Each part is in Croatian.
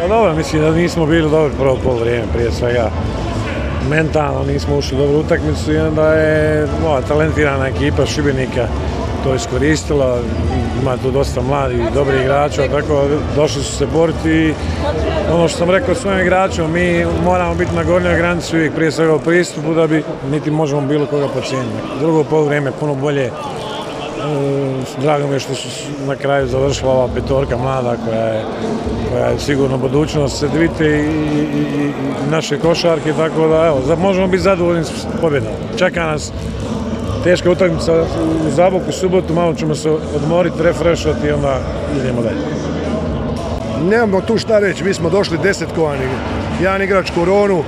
Pa dobro, mislim da nismo bili dobro prvo pol vrijeme, prije svega mentalno nismo ušli u utakmicu i onda je ova talentirana ekipa Šibenika to iskoristila, ima tu dosta mladih i dobrih igrača, tako došli su se boriti ono što sam rekao svojim igračima, mi moramo biti na gornjoj granici uvijek prije svega u pristupu da bi niti možemo bilo koga pocijeniti. Drugo pol vrijeme puno bolje Drago mi je što su na kraju završila ova petorka mlada koja je, koja je sigurno budućnost Sedvite i, i, i, naše košarke, tako da evo, možemo biti zadovoljni s pobjedom. Čeka nas teška utakmica u Zaboku subotu, malo ćemo se odmoriti, refrešati i onda idemo dalje. Nemamo tu šta reći, mi smo došli desetkovani. Jedan igrač koronu,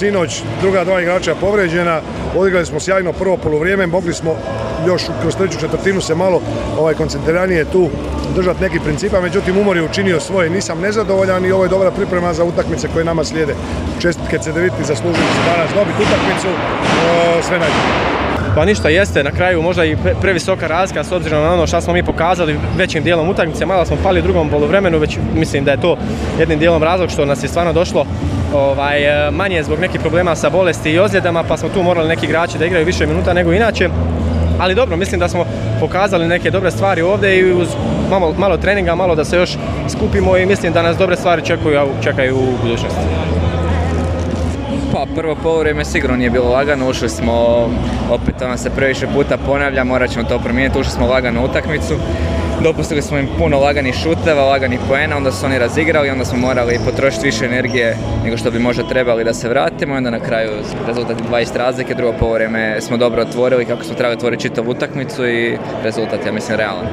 sinoć druga dva igrača povređena, odigrali smo sjajno prvo polovrijeme, mogli smo još kroz treću četvrtinu se malo ovaj koncentriranije tu držati neki principa, međutim umor je učinio svoje, nisam nezadovoljan i ovo je dobra priprema za utakmice koje nama slijede. Čestitke Cedeviti zaslužili su danas dobiti utakmicu, sve najbolje. Pa ništa jeste, na kraju možda i previsoka razlika s obzirom na ono što smo mi pokazali većim dijelom utakmice, malo smo pali u drugom poluvremenu, već mislim da je to jednim dijelom razlog što nas je stvarno došlo ovaj, manje zbog nekih problema sa bolesti i ozljedama, pa smo tu morali neki igrači da igraju više minuta nego inače. Ali dobro, mislim da smo pokazali neke dobre stvari ovdje i uz malo, malo treninga, malo da se još skupimo i mislim da nas dobre stvari čekaju, čekaju u budućnosti. Pa prvo polovreme sigurno nije bilo lagano, ušli smo, opet ono se previše puta ponavlja, morat ćemo to promijeniti, ušli smo lagano u utakmicu. Dopustili smo im puno laganih šuteva, laganih poena, onda su oni razigrali, onda smo morali potrošiti više energije nego što bi možda trebali da se vratimo. Onda na kraju rezultat 20 razlike, drugo polovreme smo dobro otvorili kako smo trebali otvoriti čitavu utakmicu i rezultat ja mislim realan.